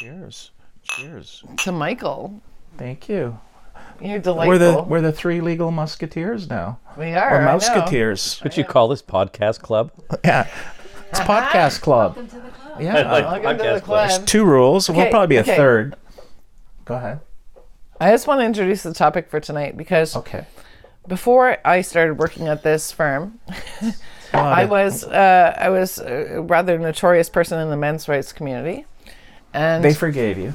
Cheers. Cheers. To Michael. Thank you. You're delightful. We're the we're the three legal musketeers now. we are. Or I know. musketeers. Would you call this podcast club? Yeah. It's podcast club. Welcome to the club. Yeah. Welcome to the Podcast club. club. Two rules. We'll probably be a okay. third. Go ahead. I just want to introduce the topic for tonight because Okay. before I started working at this firm, I was uh, I was a rather notorious person in the men's rights community, and They forgave you.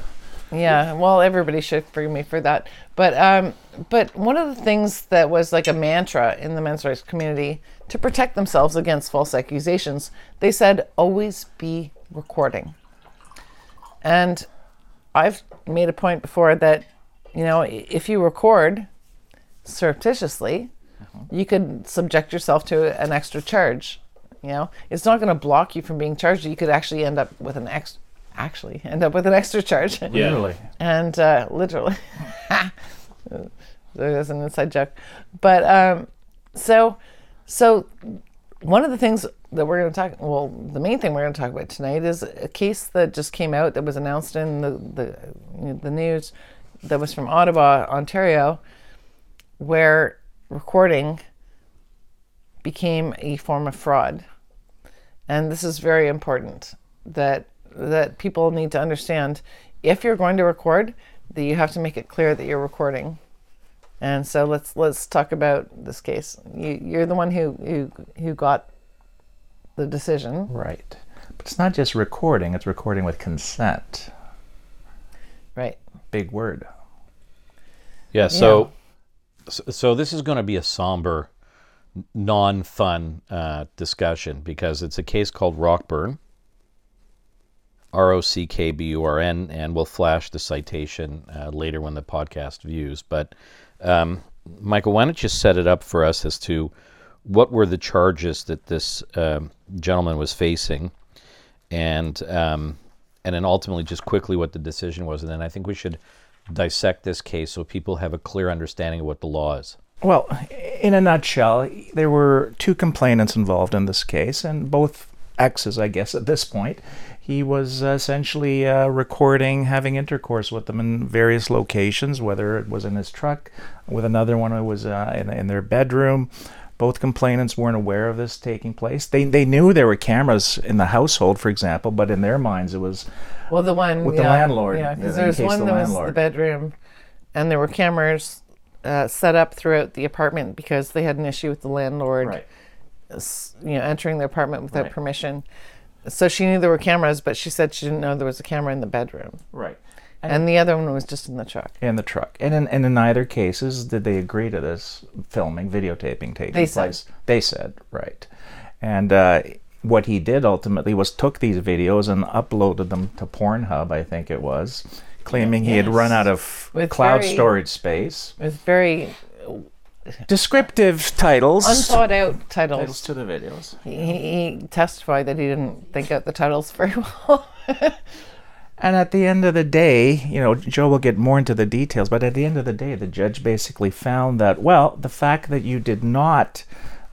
yeah, well, everybody should forgive me for that. But um, but one of the things that was like a mantra in the men's rights community to protect themselves against false accusations, they said always be recording. And I've made a point before that, you know, if you record surreptitiously, you could subject yourself to an extra charge. You know, it's not going to block you from being charged. You could actually end up with an ex, actually end up with an extra charge. Literally. and uh, literally there's an inside joke but um, so so one of the things that we're going to talk well the main thing we're going to talk about tonight is a case that just came out that was announced in the the, the news that was from ottawa ontario where recording became a form of fraud and this is very important that that people need to understand if you're going to record that you have to make it clear that you're recording and so let's let's talk about this case you, you're the one who, who who got the decision Right. But it's not just recording, it's recording with consent. right Big word. Yeah. So, so, so this is going to be a somber, non-fun uh, discussion because it's a case called Rockburn. R O C K B U R N, and we'll flash the citation uh, later when the podcast views. But um, Michael, why don't you set it up for us as to what were the charges that this um, gentleman was facing, and um, and then ultimately just quickly what the decision was, and then I think we should dissect this case so people have a clear understanding of what the law is. Well, in a nutshell, there were two complainants involved in this case, and both exes, I guess, at this point. He was uh, essentially uh, recording, having intercourse with them in various locations, whether it was in his truck, with another one, it was uh, in, in their bedroom. Both complainants weren't aware of this taking place. They, they knew there were cameras in the household, for example, but in their minds it was well the one With the landlord, yeah because there was one the that was the bedroom and there were cameras uh, set up throughout the apartment because they had an issue with the landlord s- you know entering the apartment without Right. permission so she knew there were cameras but she said she didn't know there was a camera in the bedroom Right. and the other one was just in the truck in the truck. And in, and in neither cases did they agree to this filming, videotaping taking They said. place. They said, right. And uh, what he did ultimately was took these videos and uploaded them to Pornhub, I think it was, claiming he had run out of With cloud very- storage space. it was very Descriptive titles. unthought out titles titles to the videos. he, he testified that he didn't think out the titles very well And at the end of the day, you know, Joe will get more into the details, but at the end of the day, the judge basically found that, well, the fact that you did not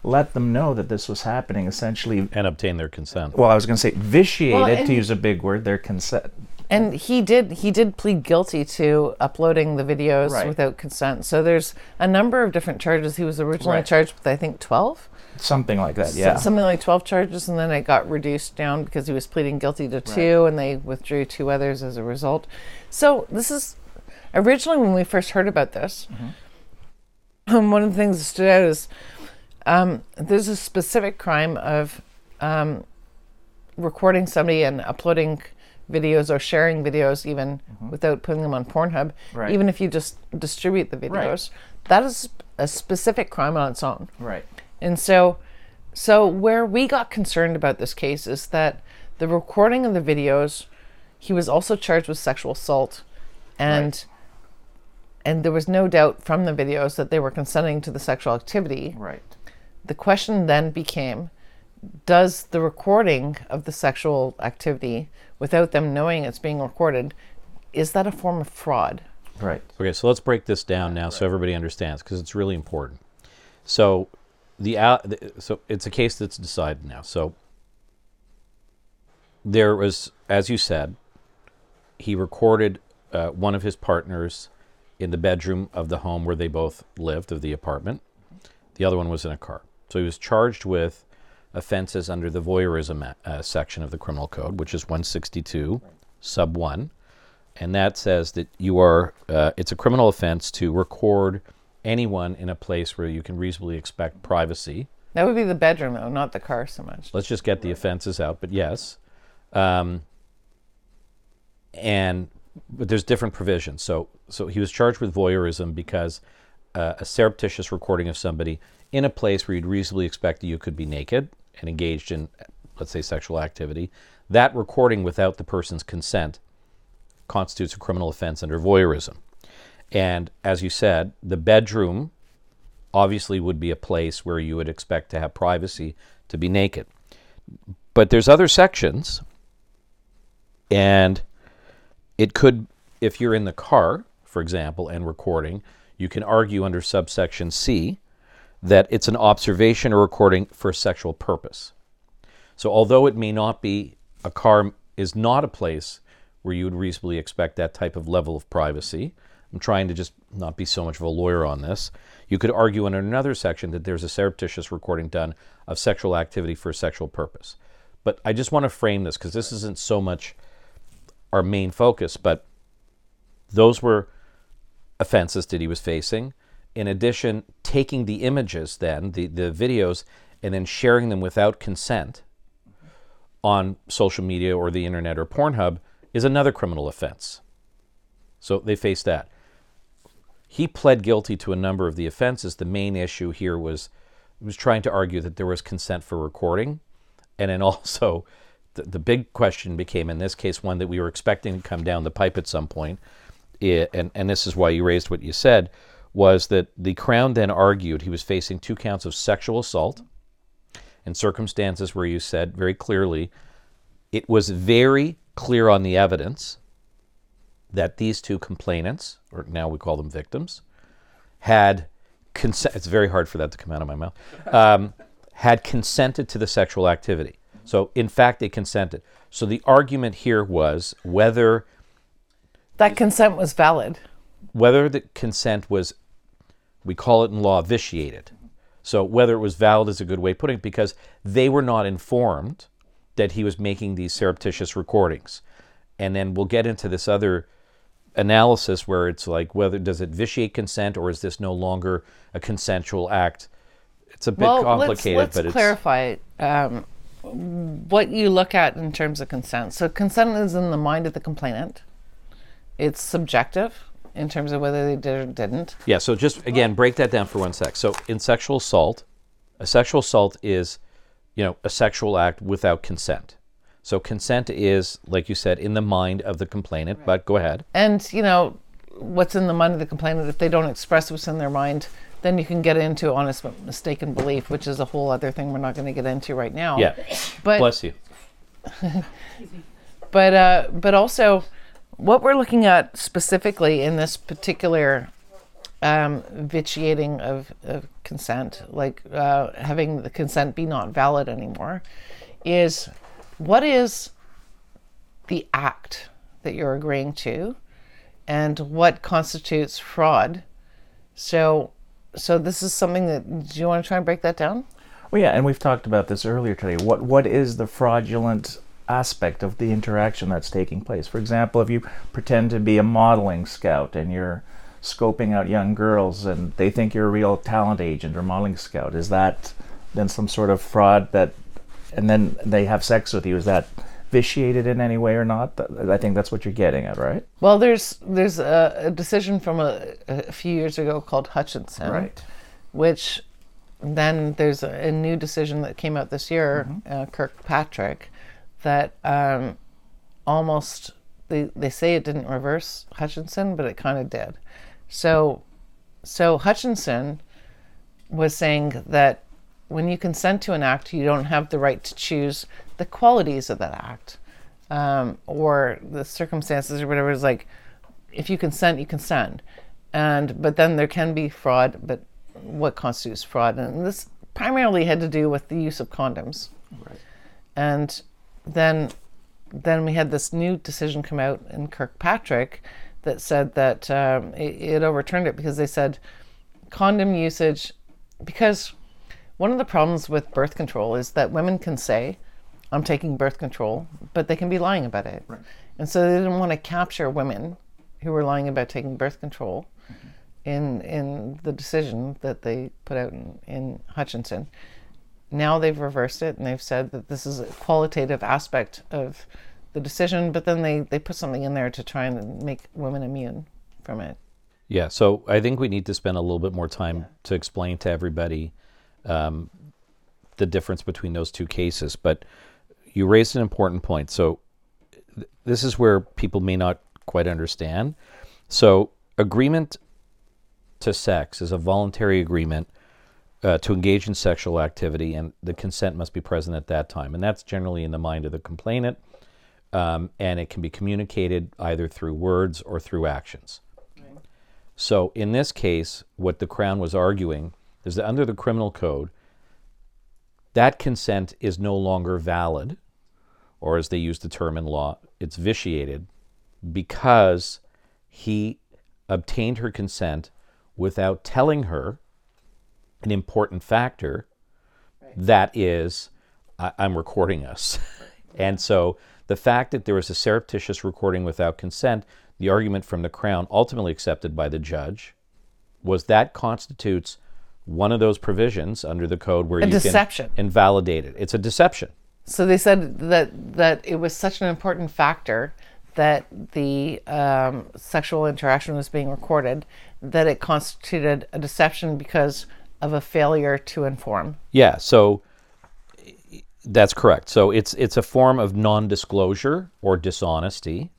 let them know that this was happening essentially, And obtain their consent. well, I was going to say vitiated, Well, to use a big word, their consent. And he did he did plead guilty to uploading the videos Right. without consent. So there's a number of different charges. He was originally Right. charged with I think 12. Something like that, So- yeah. something like 12 charges and then it got reduced down because he was pleading guilty to two and they withdrew two others as a result. So this is originally when we first heard about this. Um, one of the things that stood out is um, there's a specific crime of um, recording somebody and uploading videos or sharing videos even mm-hmm. without putting them on Pornhub. Right. Even if you just distribute the videos, that is a specific crime on its own. right. And so, so where we got concerned about this case is that the recording of the videos, he was also charged with sexual assault, and and there was no doubt from the videos that they were consenting to the sexual activity. Right. The question then became, does the recording of the sexual activity, without them knowing it's being recorded, is that a form of fraud? Right. Okay, so let's break this down now so everybody understands because it's really important. So the, uh, the so it's a case that's decided now. So there was, as you said, he recorded uh, one of his partners in the bedroom of the home where they both lived, of the apartment. The other one was in a car. So he was charged with offenses under the voyeurism uh, section of the criminal code, which is 162, sub 1. And that says that you are, uh, it's a criminal offense to record anyone in a place where you can reasonably expect privacy. That would be the bedroom, though, not the car so much. Let's just get the offenses out, but yes. Um, and but there's different provisions. So so he was charged with voyeurism because uh, a surreptitious recording of somebody in a place where you'd reasonably expect that you could be naked and engaged in, let's say, sexual activity. That recording without the person's consent constitutes a criminal offense under voyeurism. And as you said, the bedroom obviously would be a place where you would expect to have privacy to be naked. But there's other sections, and it could, if you're in the car, for example, and recording, you can argue under subsection C that it's an observation or recording for a sexual purpose. So, although it may not be a car is not a place where you would reasonably expect that type of level of privacy. I'm trying to just not be so much of a lawyer on this. You could argue in another section that there's a surreptitious recording done of sexual activity for a sexual purpose. But I just want to frame this because this isn't so much our main focus, but those were offenses that he was facing. In addition, taking the images, then, the, the videos, and then sharing them without consent on social media or the internet or Pornhub is another criminal offense. So they face that. He pled guilty to a number of the offenses. The main issue here was was trying to argue that there was consent for recording, and then also the, the big question became in this case one that we were expecting to come down the pipe at some point, it, and and this is why you raised what you said was that the Crown then argued he was facing two counts of sexual assault in circumstances where you said very clearly it was very clear on the evidence that these two complainants, or now we call them victims, had consent. It's very hard for that to come out of my mouth. Um, had consented to the sexual activity. So, in fact, they consented. So the argument here was whether That consent was valid. whether the consent was, we call it in law, vitiated. So whether it was valid is a good way of putting it because they were not informed that he was making these surreptitious recordings. And then we'll get into this other analysis where it's like whether does it vitiate consent or is this no longer a consensual act? It's a bit well, complicated, let's, let's but clarify um, what you look at in terms of consent. So consent is in the mind of the complainant. It's subjective in terms of whether they did or didn't. Yeah, so just again, break that down for one sec. So in sexual assault, a sexual assault is, you know, a sexual act without consent. So consent is, like you said, in the mind of the complainant. But go ahead. And you know what's in the mind of the complainant. If they don't express what's in their mind, then you can get into honest but mistaken belief, which is a whole other thing we're not going to get into right now. Yeah. But Bless you. but uh, but also what we're looking at specifically in this particular um, vitiating of, of consent, like uh, having the consent be not valid anymore, is what is the act that you're agreeing to, and what constitutes fraud. So, so this is something that. Do you want to try and break that down? Well, yeah, and we've talked about this earlier today. What what is the fraudulent aspect of the interaction that's taking place? For example, if you pretend to be a modeling scout and you're scoping out young girls and they think you're a real talent agent or modeling scout, is that then some sort of fraud that, and then they have sex with you? Is that vitiated in any way or not? I think that's what you're getting at, right? Well, there's there's a, a decision from a, a few years ago called Hutchinson, right? which then there's a, a new decision that came out this year, uh, Kirkpatrick, that um, almost they, they say it didn't reverse Hutchinson, but it kind of did. So, so Hutchinson was saying that when you consent to an act, you don't have the right to choose the qualities of that act um, or the circumstances or whatever. Is like if you consent, you consent, and but then there can be fraud. But what constitutes fraud? And this primarily had to do with the use of condoms. Right. And then then we had this new decision come out in Kirkpatrick that said that um, it, it overturned it because they said condom usage because one of the problems with birth control is that women can say i'm taking birth control but they can be lying about it. And so they didn't want to capture women who were lying about taking birth control in in the decision that they put out in, in hutchinson now they've reversed it and they've said that this is a qualitative aspect of the decision, but then they, they put something in there to try and make women immune from it. Yeah, so I think we need to spend a little bit more time to explain to everybody um, the difference between those two cases. But you raised an important point. So th- this is where people may not quite understand. So agreement to sex is a voluntary agreement uh, to engage in sexual activity, and the consent must be present at that time. And that's generally in the mind of the complainant, um, and it can be communicated either through words or through actions. So in this case, what the Crown was arguing is that under the criminal code, that consent is no longer valid, or as they use the term in law, it's vitiated because he obtained her consent without telling her an important factor that is, I- I'm recording us. and so the fact that there was a surreptitious recording without consent, the argument from the Crown, ultimately accepted by the judge, was that constitutes one of those provisions under the code where A you deception. can invalidate it. It's a deception. So they said that that it was such an important factor that the um, sexual interaction was being recorded that it constituted a deception because of a failure to inform. Yeah, so that's correct. So it's it's a form of non-disclosure or dishonesty,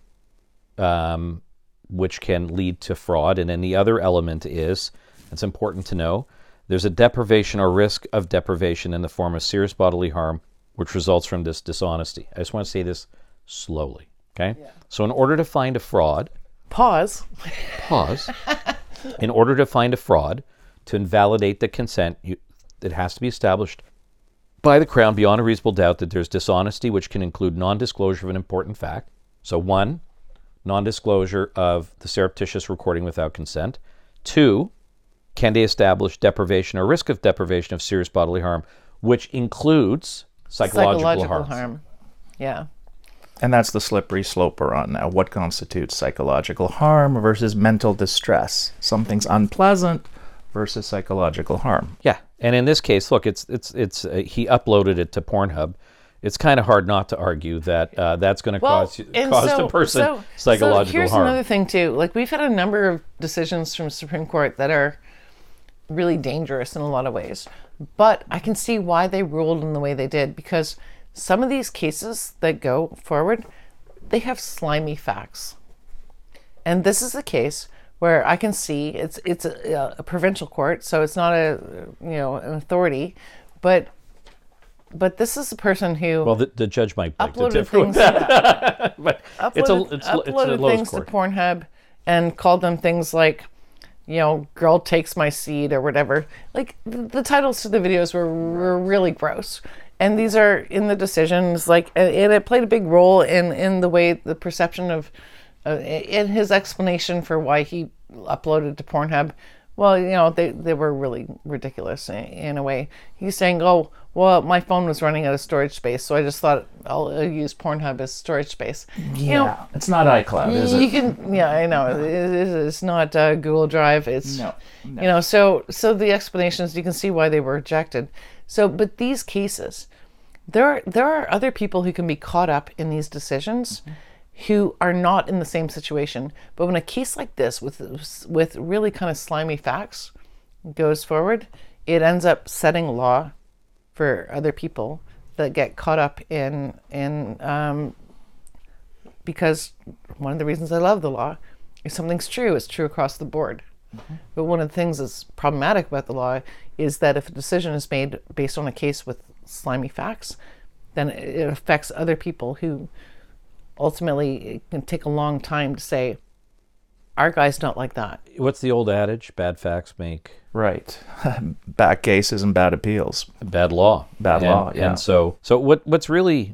um, which can lead to fraud. And then the other element is, it's important to know, there's a deprivation or risk of deprivation in the form of serious bodily harm, which results from this dishonesty. I just want to say this slowly. Okay. Yeah. So in order to find a fraud, Pause. pause. in order to find a fraud, to invalidate the consent, you, it has to be established by the Crown beyond a reasonable doubt that there's dishonesty, which can include non disclosure of an important fact. So, one, non disclosure of the surreptitious recording without consent. Two, can they establish deprivation or risk of deprivation of serious bodily harm, which includes psychological, Psychological harm. Yeah. And that's the slippery slope we're on now. What constitutes psychological harm versus mental distress? Something's unpleasant versus psychological harm. Yeah, and in this case, look, it's it's it's uh, he uploaded it to Pornhub. It's kind of hard not to argue that uh, that's going to cause and cause so- the person so- psychological so here's harm. another thing too. Like we've had a number of decisions from Supreme Court that are really dangerous in a lot of ways. But I can see why they ruled in the way they did because some of these cases that go forward, they have slimy facts. And this is a case where I can see it's it's a, a provincial court, so it's not a you know an authority, but but this is a person who well, the, the judge might beg to differ with things, that, but uploaded, it's a it's, it's uploaded lowest things court. to Pornhub and called them things like, you know, "girl takes my seed" or whatever. Like the, the titles to the videos were, were really gross, and these are in the decisions. Like, and, and it played a big role in in the way the perception of, uh, in his explanation for why he uploaded to Pornhub. Well, you know, they, they were really ridiculous in, in a way. He's saying, oh, well, my phone was running out of storage space, so I just thought I'll, uh use Pornhub as storage space. You know, it's not iCloud, is it? can, yeah, I know. It, it, it's not uh, Google Drive. It's, No, no. you know, so so the explanations you can see why they were rejected. So, but these cases, there are, there are other people who can be caught up in these decisions, who are not in the same situation. But when a case like this, with with really kind of slimy facts, goes forward, it ends up setting law for other people that get caught up in in um, because one of the reasons I love the law is something's true, it's true across the board. But one of the things that's problematic about the law is that if a decision is made based on a case with slimy facts, then it affects other people who ultimately it can take a long time to say, our guy's not like that. What's the old adage? Bad facts make Right. bad cases and bad appeals. bad law. Bad And- law, yeah. And so, so what? What's really,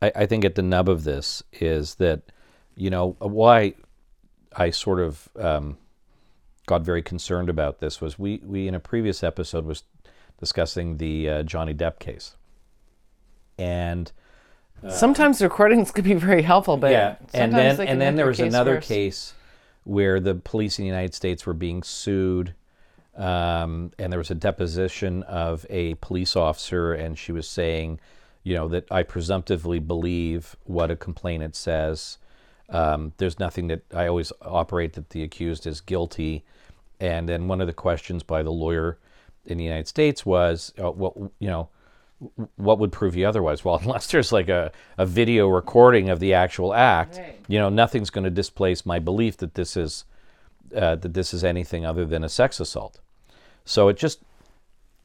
I, I think at the nub of this is that, you know, why I sort of um, got very concerned about this was we, we in a previous episode was discussing the uh, Johnny Depp case. And sometimes recordings could be very helpful, but yeah, and then and then there was case another worse. case where the police in the United States were being sued, um, and there was a deposition of a police officer, and she was saying, you know, that I presumptively believe what a complainant says. Um, there's nothing that I always operate that the accused is guilty, and then one of the questions by the lawyer in the United States was, uh, well, you know what would prove you otherwise? Well, unless there's like a, a video recording of the actual act, you know, nothing's going to displace my belief that this is uh, that this is anything other than a sex assault. So it just,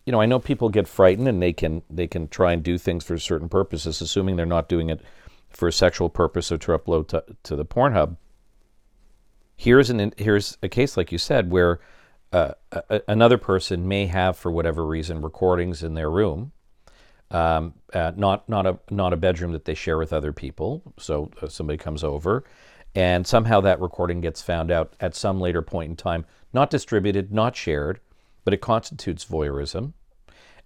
you know, I know people get frightened and they can they can try and do things for certain purposes, assuming they're not doing it for a sexual purpose or to upload to, to the Pornhub. Here's an here's a case like you said where uh, a, another person may have, for whatever reason, recordings in their room um, uh, not not a not a bedroom that they share with other people. So uh, somebody comes over, and somehow that recording gets found out at some later point in time, not distributed, not shared, but it constitutes voyeurism.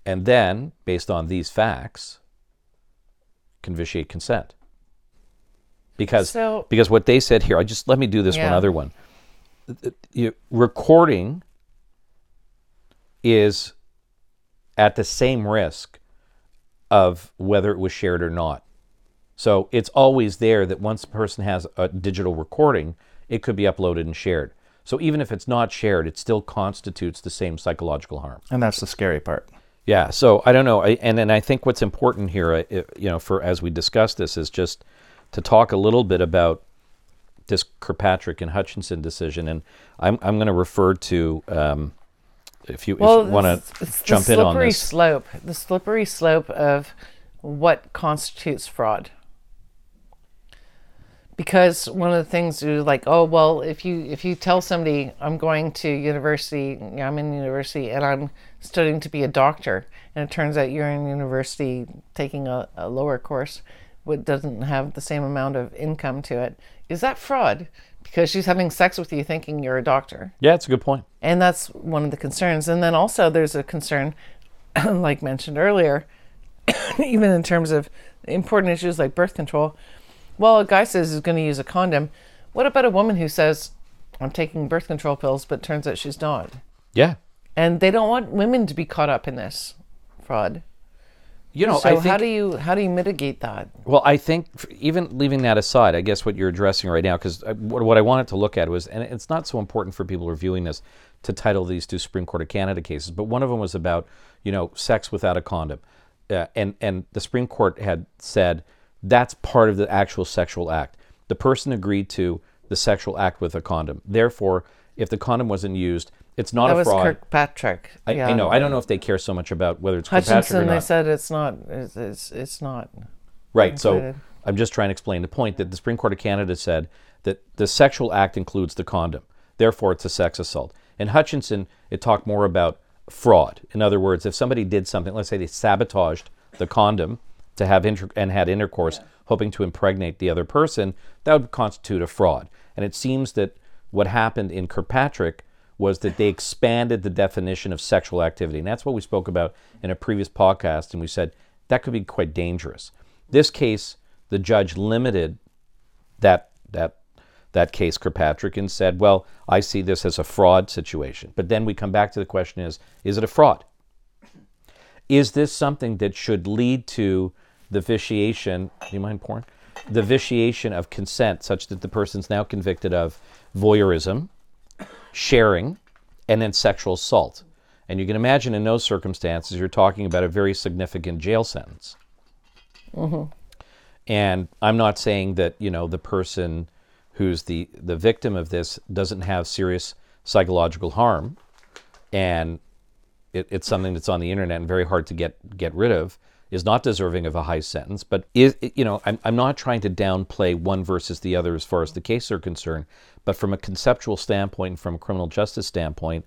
And then, based on these facts, can vitiate consent. Because So- because what they said here, I just let me do this one other one. You, recording is at the same risk of whether it was shared or not. So it's always there that once a person has a digital recording, it could be uploaded and shared. So even if it's not shared, it still constitutes the same psychological harm. And that's the scary part. Yeah. So I don't know, I, and and I think what's important here, uh, you know, for as we discuss this, is just to talk a little bit about this Kirkpatrick and Hutchinson decision, and I'm I'm going to refer to um, if you, Well, you want to jump the in on this. slope, the slippery slope of what constitutes fraud. Because one of the things is like, oh well, if you if you tell somebody I'm going to university, I'm in university and I'm studying to be a doctor, and it turns out you're in university taking a, a lower course, what doesn't have the same amount of income to it, is that fraud? Because she's having sex with you thinking you're a doctor. Yeah, it's a good point. And that's one of the concerns. And then also there's a concern, like mentioned earlier, even in terms of important issues like birth control. Well, a guy says he's going to use a condom. What about a woman who says, I'm taking birth control pills, but turns out she's not? Yeah. And they don't want women to be caught up in this fraud. You know, so I think, how do you how do you mitigate that? Well, I think even leaving that aside, I guess what you're addressing right now, because what, what I wanted to look at was, and it's not so important for people reviewing this to title these two Supreme Court of Canada cases, but one of them was about, you know, sex without a condom, uh, and and the Supreme Court had said that's part of the actual sexual act. The person agreed to the sexual act with a condom. Therefore, if the condom wasn't used, it's not That a was fraud. Kirkpatrick. I, I know. I don't know if they care so much about whether it's Kirkpatrick or Hutchinson, not. they said it's not. It's, it's, it's not. Right. So. I'm just trying to explain the point that the Supreme Court of Canada said that the sexual act includes the condom. Therefore, it's a sex assault. In Hutchinson, it talked more about fraud. In other words, if somebody did something, let's say they sabotaged the condom to have inter- and had intercourse, hoping to impregnate the other person, that would constitute a fraud. And it seems that what happened in Kirkpatrick was that they expanded the definition of sexual activity. And that's what we spoke about in a previous podcast. And we said that could be quite dangerous. This case, the judge limited that that that case, Kirkpatrick, and said, "Well, I see this as a fraud situation." But then we come back to the question: Is is it a fraud? Is this something that should lead to the vitiation? Do you mind pouring? The vitiation of consent, such that the person's now convicted of voyeurism, sharing, and then sexual assault. And you can imagine in those circumstances, you're talking about a very significant jail sentence. Mm-hmm. And I'm not saying that you know the person who's the the victim of this doesn't have serious psychological harm, and it, it's something that's on the internet and very hard to get get rid of. Is not deserving of a high sentence, but is you know I'm I'm not trying to downplay one versus the other as far as the case are concerned, but from a conceptual standpoint, and from a criminal justice standpoint,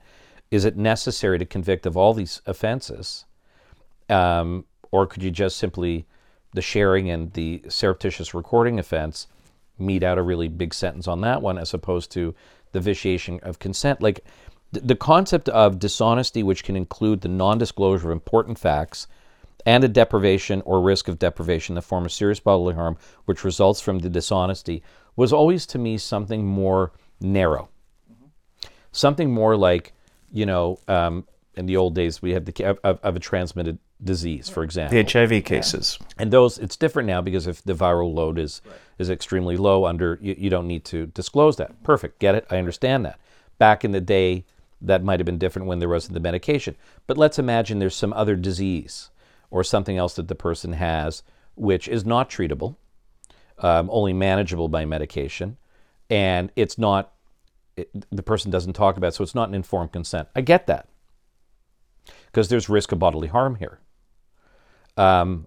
is it necessary to convict of all these offenses, um, or could you just simply the sharing and the surreptitious recording offense mete out a really big sentence on that one as opposed to the vitiation of consent. Like th- the concept of dishonesty, which can include the non disclosure of important facts and a deprivation or risk of deprivation in the form of serious bodily harm, which results from the dishonesty, was always to me something more narrow. Something more like, you know, um, in the old days, we had the of, of, of a transmitted disease, for example. The HIV cases. And those, it's different now because if the viral load is is extremely low, under you, you don't need to disclose that. Perfect, get it? I understand that. Back in the day, that might have been different when there wasn't the medication. But let's imagine there's some other disease or something else that the person has which is not treatable, um, only manageable by medication, and it's not. It, the person doesn't talk about it, so it's not an informed consent. I get that because there's risk of bodily harm here. Um,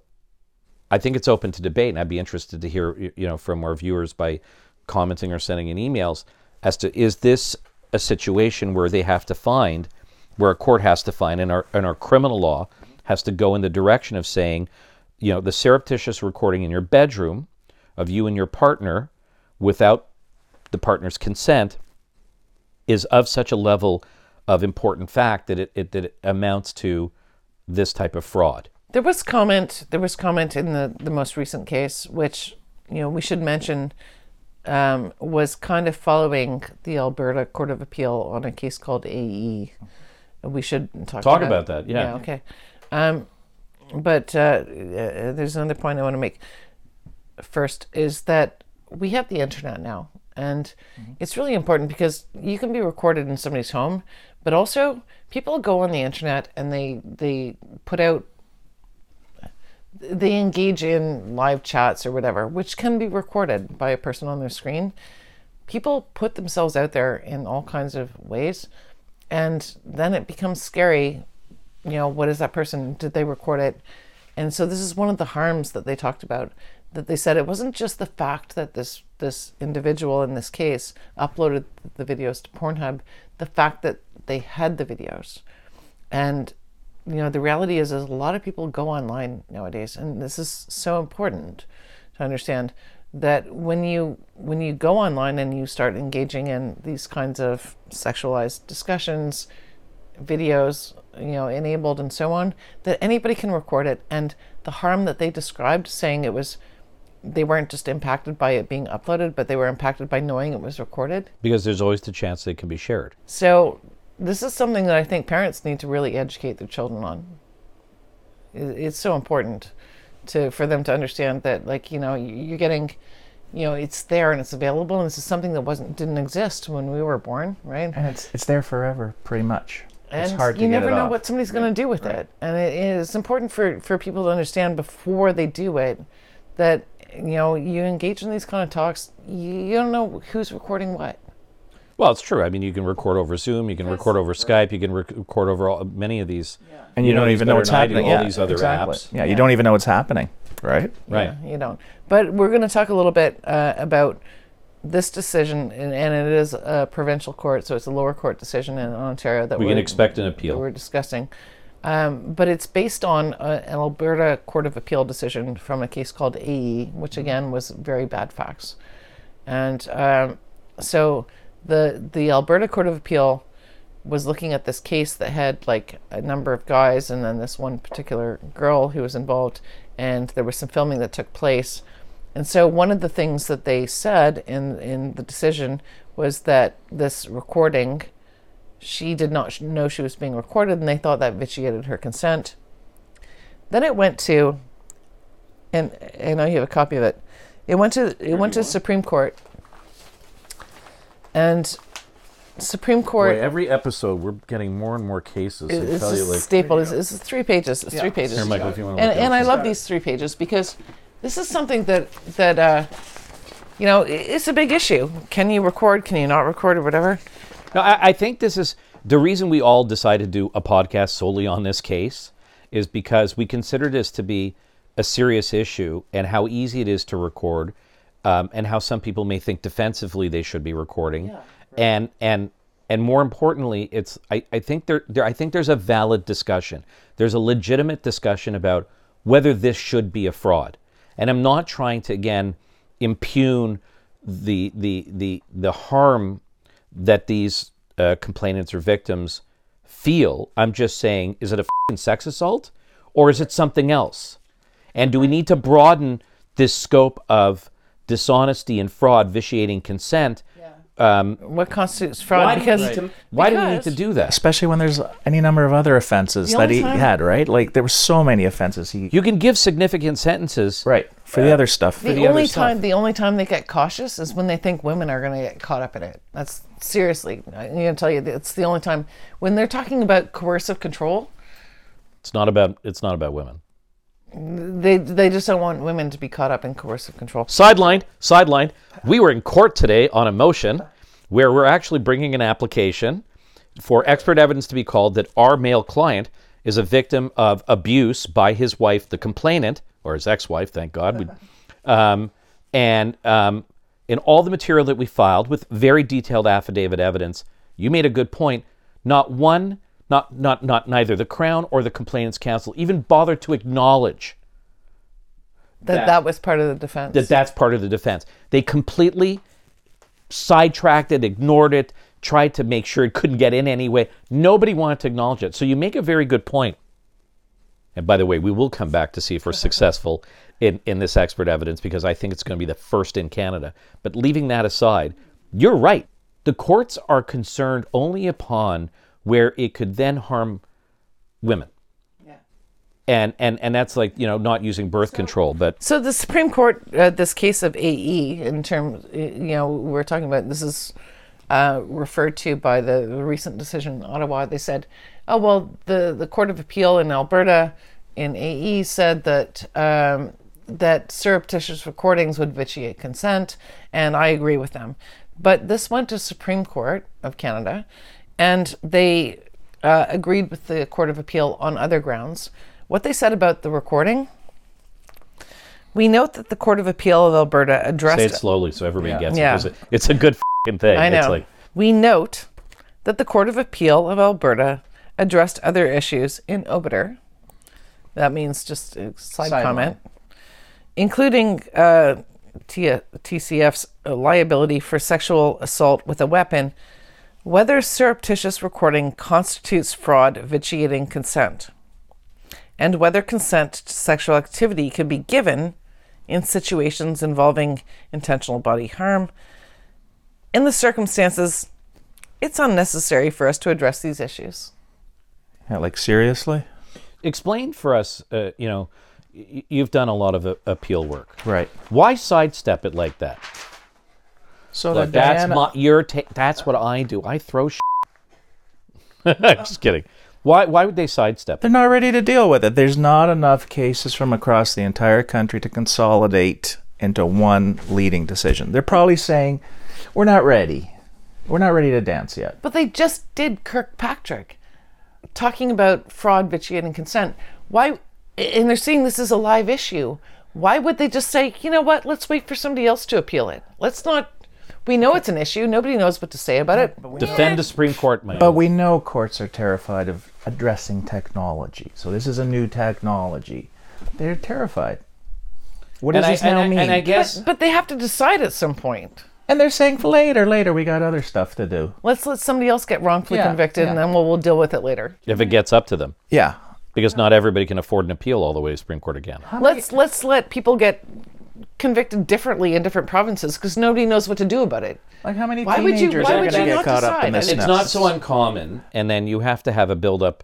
I think it's open to debate, and I'd be interested to hear, you know, from our viewers by commenting or sending in emails as to is this a situation where they have to find, where a court has to find, and our and our criminal law has to go in the direction of saying, you know, the surreptitious recording in your bedroom of you and your partner without the partner's consent is of such a level of important fact that it, it that it amounts to this type of fraud. There was comment. There was comment in the the most recent case, which you know we should mention, um, was kind of following the Alberta Court of Appeal on a case called AE. We should talk Talk about that, yeah. Yeah. Okay. Um, but uh, uh, there's another point I want to make. First is that we have the internet now, and it's really important because you can be recorded in somebody's home, but also people go on the internet and they they put out they engage in live chats or whatever, which can be recorded by a person on their screen. People put themselves out there in all kinds of ways, and then it becomes scary. You know, what is that person? Did they record it? And so this is one of the harms that they talked about. That they said it wasn't just the fact that this this individual in this case uploaded the videos to Pornhub, the fact that they had the videos, and you know the reality is, is a lot of people go online nowadays and this is so important to understand that when you when you go online and you start engaging in these kinds of sexualized discussions videos you know enabled and so on that anybody can record it and the harm that they described saying it was they weren't just impacted by it being uploaded but they were impacted by knowing it was recorded Because there's always the chance that it can be shared. so this is something that I think parents need to really educate their children on. It's so important to for them to understand that, like you know, you're getting, you know, it's there and it's available, and this is something that wasn't didn't exist when we were born, right? And it's it's there forever, pretty much. And it's hard to you get never it know off. what somebody's going to do with it, and it is important for for people to understand before they do it that you know you engage in these kind of talks, you, you don't know who's recording what. Well, it's true. I mean, you can record over Zoom, you can record over Skype, you can rec- record over all, many of these. and you, know don't these even know what's than I happening. all yeah, these other exactly. apps. Yeah, you don't even know what's happening, right? Right. Yeah, you don't. But we're going to talk a little bit uh, about this decision, and, and it is a provincial court, so it's a lower court decision in Ontario that We can expect an appeal. we're discussing. Um, but it's based on a, an Alberta Court of Appeal decision from a case called AE, which again was very bad facts. And um, so the the Alberta Court of Appeal was looking at this case that had like a number of guys and then this one particular girl who was involved, and there was some filming that took place. And so one of the things that they said in in the decision was that this recording she did not know she was being recorded and they thought that vitiated her consent. Then it went to, and I know you have a copy of it. It went to it went to Supreme Court, and Supreme Court Boy, every episode, we're getting more and more cases. is it's tell you, a like, staple. It's, it's three pages. It's three pages. here, Michael, if you want to. and and I love these three pages because this is something that that uh, you know it's a big issue. Can you record? Can you not record or whatever? No, I, I think this is the reason we all decided to do a podcast solely on this case is because we consider this to be a serious issue and how easy it is to record, um, and how some people may think defensively they should be recording, and and and more importantly, it's I, I think there, there I think there's a valid discussion. There's a legitimate discussion about whether this should be a fraud. And I'm not trying to again impugn the the the the harm that these uh, complainants or victims feel. I'm just saying, is it a sex assault or is it something else? And do we need to broaden this scope of dishonesty and fraud, vitiating consent? Um, What constitutes fraud? why because do we need to, why do we need to do that? Especially when there's any number of other offenses that he time- had, right? Like there were so many offenses he You can give significant sentences. right for the other stuff. the, the other only stuff. time the only time they get cautious is when they think women are going to get caught up in it. That's seriously. I'm going to tell you, it's the only time when they're talking about coercive control. It's not about it's not about women. They they just don't want women to be caught up in coercive control. Sidelined, sidelined. We were in court today on a motion where we're actually bringing an application for expert evidence to be called that our male client is a victim of abuse by his wife, the complainant, or his ex-wife. Thank God. Um, and um, in all the material that we filed with very detailed affidavit evidence, you made a good point. Not one, not not not neither the Crown or the Complainants Counsel even bothered to acknowledge That that, was part of the defense. that that's part of the defense. They completely sidetracked it, ignored it, tried to make sure it couldn't get in anyway. Nobody wanted to acknowledge it. So you make a very good point. And by the way, we will come back to see if we're successful in, in this expert evidence because I think it's going to be the first in Canada. But leaving that aside, you're right. The courts are concerned only upon where it could then harm women. And, and and that's like you know not using birth control, but So the Supreme Court, uh, this case of AE, in terms, you know, we're talking about this is uh, referred to by the recent decision in Ottawa. They said, oh well, the the Court of Appeal in Alberta in AE said that um, that surreptitious recordings would vitiate consent, and I agree with them. But this went to Supreme Court of Canada, and they uh, agreed with the Court of Appeal on other grounds. What they said about the recording. We note that the Court of Appeal of Alberta addressed say it slowly so everybody gets Yeah. it. 'cause it- It's a good fing thing. I know. It's like we note that the Court of Appeal of Alberta addressed other issues in obiter. That means just a side Sideline. comment, including uh, T- TCF's liability for sexual assault with a weapon, whether surreptitious recording constitutes fraud vitiating consent, and whether consent to sexual activity can be given in situations involving intentional body harm in the circumstances, it's unnecessary for us to address these issues. Yeah, like seriously, explain for us. Uh, you know, y- you've done a lot of uh, appeal work. right? Why sidestep it like that? So Like, that that's Diana- my your. Ta- that's what I do. I throw. Sh- uh, Just kidding. Why? Why would they sidestep? They're not ready to deal with it. There's not enough cases from across the entire country to consolidate into one leading decision. They're probably saying, "We're not ready. We're not ready to dance yet." But they just did Kirkpatrick talking about fraud, vitiating consent. Why? And they're seeing this as a live issue. Why would they just say, you know what, let's wait for somebody else to appeal it? Let's not. We know it's an issue. Nobody knows what to say about it. Defend the Supreme Court, man. But we know courts are terrified of addressing technology. So this is a new technology. They're terrified. What does and I, this and now I- mean? and I guess But they have to decide at some point. And they're saying for later, later, we got other stuff to do. Let's let somebody else get wrongfully Yeah, convicted, and then we'll, we'll deal with it later. if it gets up to them, Yeah. because not everybody can afford an appeal all the way to Supreme Court again. Let's let's let people get convicted differently in different provinces because nobody knows what to do about it. Like how many Why would you- teenagers why are would going to you get not caught up in decide? this? And It's not so uncommon, and then you have to have a buildup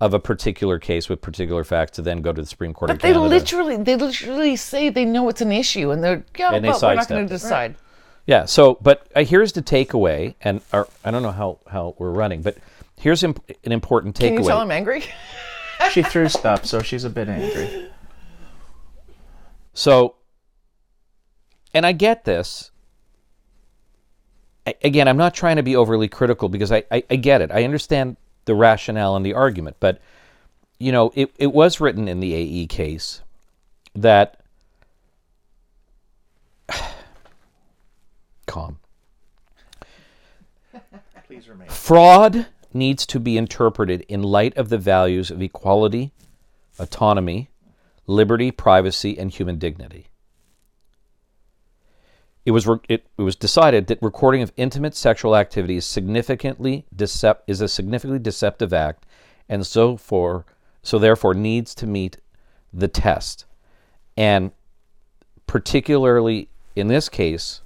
of a particular case with particular facts to then go to the Supreme Court But of they Canada. literally they literally say they know it's an issue and they're yeah, And they but we're not going to it. decide. Yeah. So, but uh, here's the takeaway, and or, I don't know how how we're running, but here's imp- an important takeaway. Can you tell I'm angry? she threw stuff, so she's a bit angry. So, and I get this. I, again, I'm not trying to be overly critical because I, I, I get it. I understand the rationale and the argument, but you know, it, it was written in the AE case that calm. Please remain. Fraud needs to be interpreted in light of the values of equality, autonomy, liberty, privacy, and human dignity. It was, re- it, it was decided that recording of intimate sexual activity is significantly decep- is a significantly deceptive act, and so for so therefore needs to meet the test, and particularly in this case,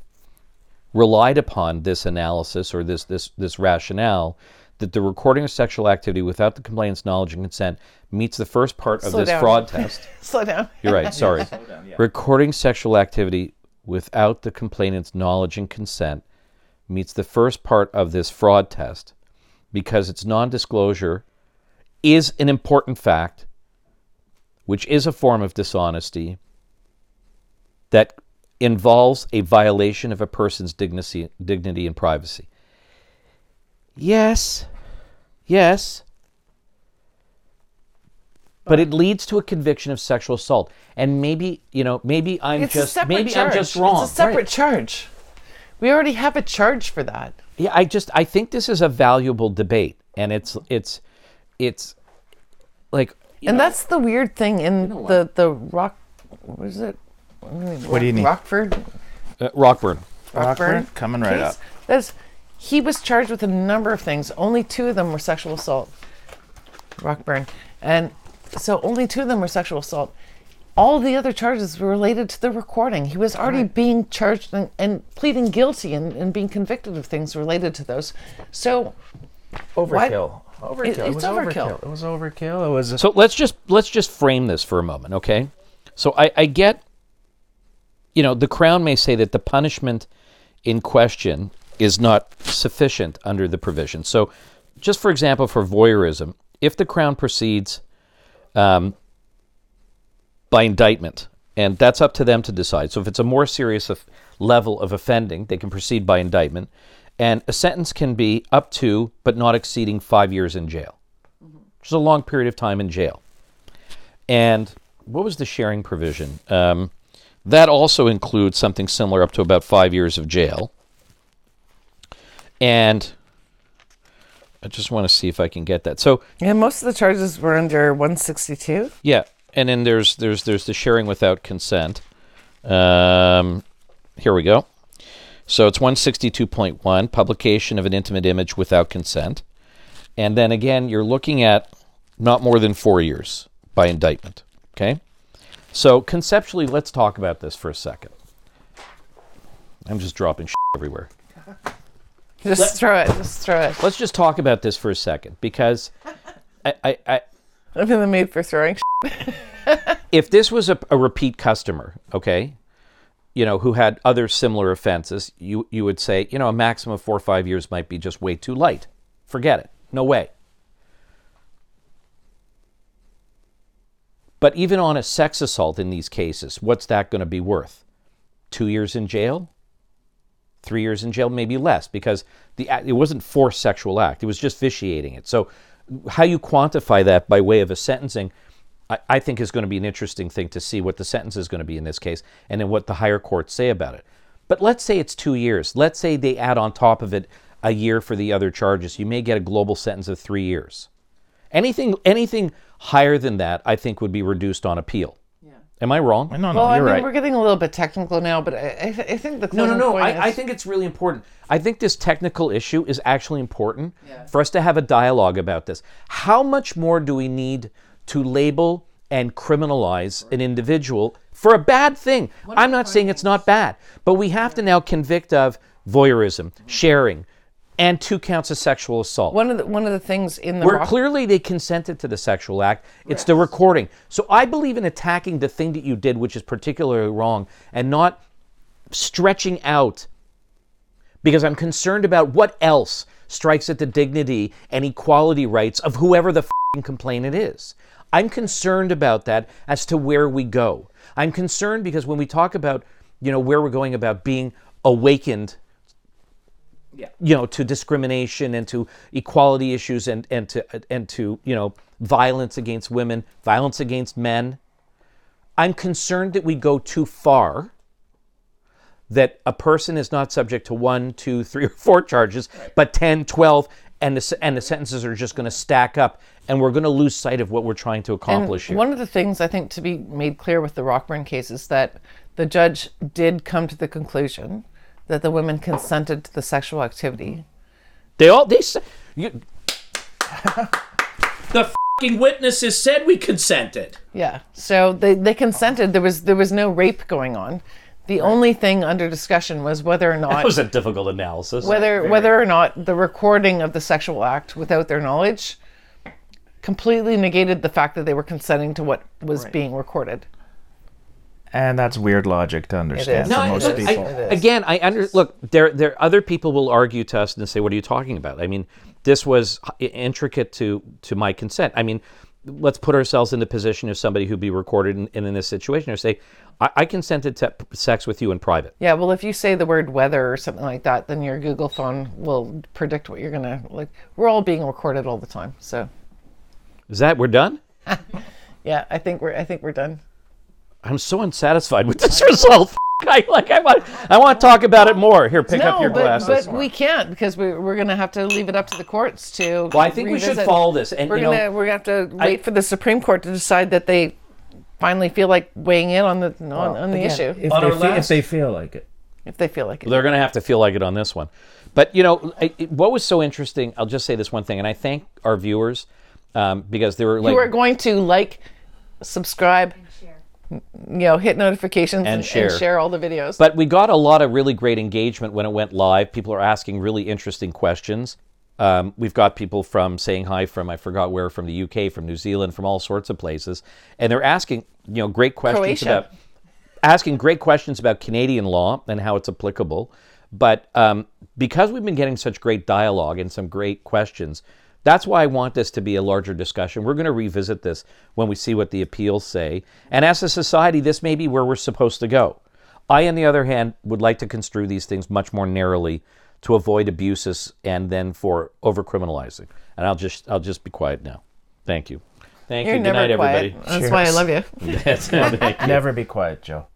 relied upon this analysis or this this this rationale that the recording of sexual activity without the complainant's knowledge and consent meets the first part of Slow this down. fraud test. Slow down. You're right. Sorry. yeah. Recording sexual activity without the complainant's knowledge and consent meets the first part of this fraud test because its non disclosure is an important fact, which is a form of dishonesty that involves a violation of a person's dignity, dignity and privacy. Yes, yes, but it leads to a conviction of sexual assault. And maybe, you know, maybe I'm It's just maybe charge. I'm just wrong. It's a separate Right. charge. We already have a charge for that. Yeah, I just I think this is a valuable debate, and it's it's it's like you and know, that's the weird thing in know the the rock. What is it? What do you need? Rockford. uh, Rockburn. Rockburn, coming right case. up. That's he was charged with a number of things. Only two of them were sexual assault. Rockburn, and so only two of them were sexual assault. All the other charges were related to the recording. He was already being charged and, and pleading guilty and, and being convicted of things related to those. So Overkill. Overkill. It- It, it's was overkill. overkill. It was overkill. It was. So let's just let's just frame this for a moment, okay? So I, I get, you know, the crown may say that the punishment in question is not sufficient under the provision. So, just for example, for voyeurism, if the crown proceeds um, by indictment, and that's up to them to decide. So, if it's a more serious of level of offending, they can proceed by indictment, and a sentence can be up to but not exceeding five years in jail which is a long period of time in jail. And what was the sharing provision? Um, that also includes something similar up to about five years of jail. And I just want to see if I can get that. So yeah, most of the charges were under 162. yeah, and then there's there's there's the sharing without consent. Um, here we go. So it's 162.1, publication of an intimate image without consent. And then again, you're looking at not more than four years by indictment. Okay? So conceptually, let's talk about this for a second. I'm just dropping shit everywhere. Just throw it. Just throw it. Let's just talk about this for a second because I, I, I, I'm in the mood for throwing. if this was a, a repeat customer, okay, you know, who had other similar offenses, you you would say, you know, a maximum of four or five years might be just way too light. Forget it. No way. But even on a sex assault in these cases, what's that going to be worth? Two years in jail? Three years in jail? Maybe less because the it wasn't forced sexual act. It was just vitiating it. So how you quantify that by way of a sentencing, I, I think is going to be an interesting thing to see what the sentence is going to be in this case and then what the higher courts say about it. But let's say it's two years. Let's say they add on top of it a year for the other charges. You may get a global sentence of three years. Anything anything higher than that, I think, would be reduced on appeal. Am I wrong? No, no, Well, I you're mean, right. we're getting a little bit technical now, but I, I, th- I think the No, no, no. point I, I think it's really important. I think this technical issue is actually important for us to have a dialogue about this. How much more do we need to label and criminalize an individual for a bad thing? I'm not saying it's not bad, but we have to now convict of voyeurism, sharing, and two counts of sexual assault. one of the one of the things in the Where rock- clearly they consented to the sexual act. It's the recording. So I believe in attacking the thing that you did, which is particularly wrong, and not stretching out because I'm concerned about what else strikes at the dignity and equality rights of whoever the fing complainant is. I'm concerned about that as to where we go. I'm concerned because when we talk about, you know, where we're going about being awakened you know to discrimination and to equality issues and and to and to you know violence against women violence against men. I'm concerned that we go too far that a person is not subject to one two three or four charges but 10 12 and the and the sentences are just going to stack up, and we're going to lose sight of what we're trying to accomplish here. one of the things I think to be made clear with the Rockburn case is that the judge did come to the conclusion that the women consented to the sexual activity. they all they you, The fing witnesses said we consented. Yeah. So they, they consented. There was there was no rape going on. The only thing under discussion was whether or not that was a difficult analysis. whether whether or not the recording of the sexual act without their knowledge completely negated the fact that they were consenting to what was being recorded. And that's weird logic to understand for No, most look, people. I, again, I under look there. There other people will argue to us and say, "What are you talking about?" I mean, this was intricate to to my consent. I mean, let's put ourselves in the position of somebody who'd be recorded in, in, this situation, or say, I, "I consented to sex with you in private." Yeah, well, if you say the word weather or something like that, then your Google phone will predict what you're gonna like. We're all being recorded all the time, so Is that we're done? yeah, I think we're I think we're done. I'm so unsatisfied with this result. I like. I want. I want to talk about it more. Here, pick up your but, glasses. but we can't because we, we're gonna have to leave it up to the courts to. well, I think we should follow this, and We're gonna we're gonna have to wait for the Supreme Court to decide that they finally feel like weighing in on the on, on the Again, issue If, On they our feel, if they feel like it. if they feel like it. They're going to have to feel like it on this one. But you know, I- it- what was so interesting? I'll just say this one thing, and I thank our viewers um, because they were like, you are going to like, subscribe, you know, hit notifications and, share. and share all the videos. But we got a lot of really great engagement when it went live. People are asking really interesting questions. Um, we've got people from saying hi from I forgot where, from the UK, from New Zealand, from all sorts of places, and they're asking you know great questions Croatia. about asking great questions about Canadian law and how it's applicable. But um, because we've been getting such great dialogue and some great questions, that's why I want this to be a larger discussion. We're going to revisit this when we see what the appeals say. And as a society, this may be where we're supposed to go. I, on the other hand, would like to construe these things much more narrowly to avoid abuses and then for overcriminalizing. And I'll just I'll just be quiet now. Thank you. Thank You're you. Good night, quiet. everybody. That's why I love you. That's- thank you. Never be quiet, Joe.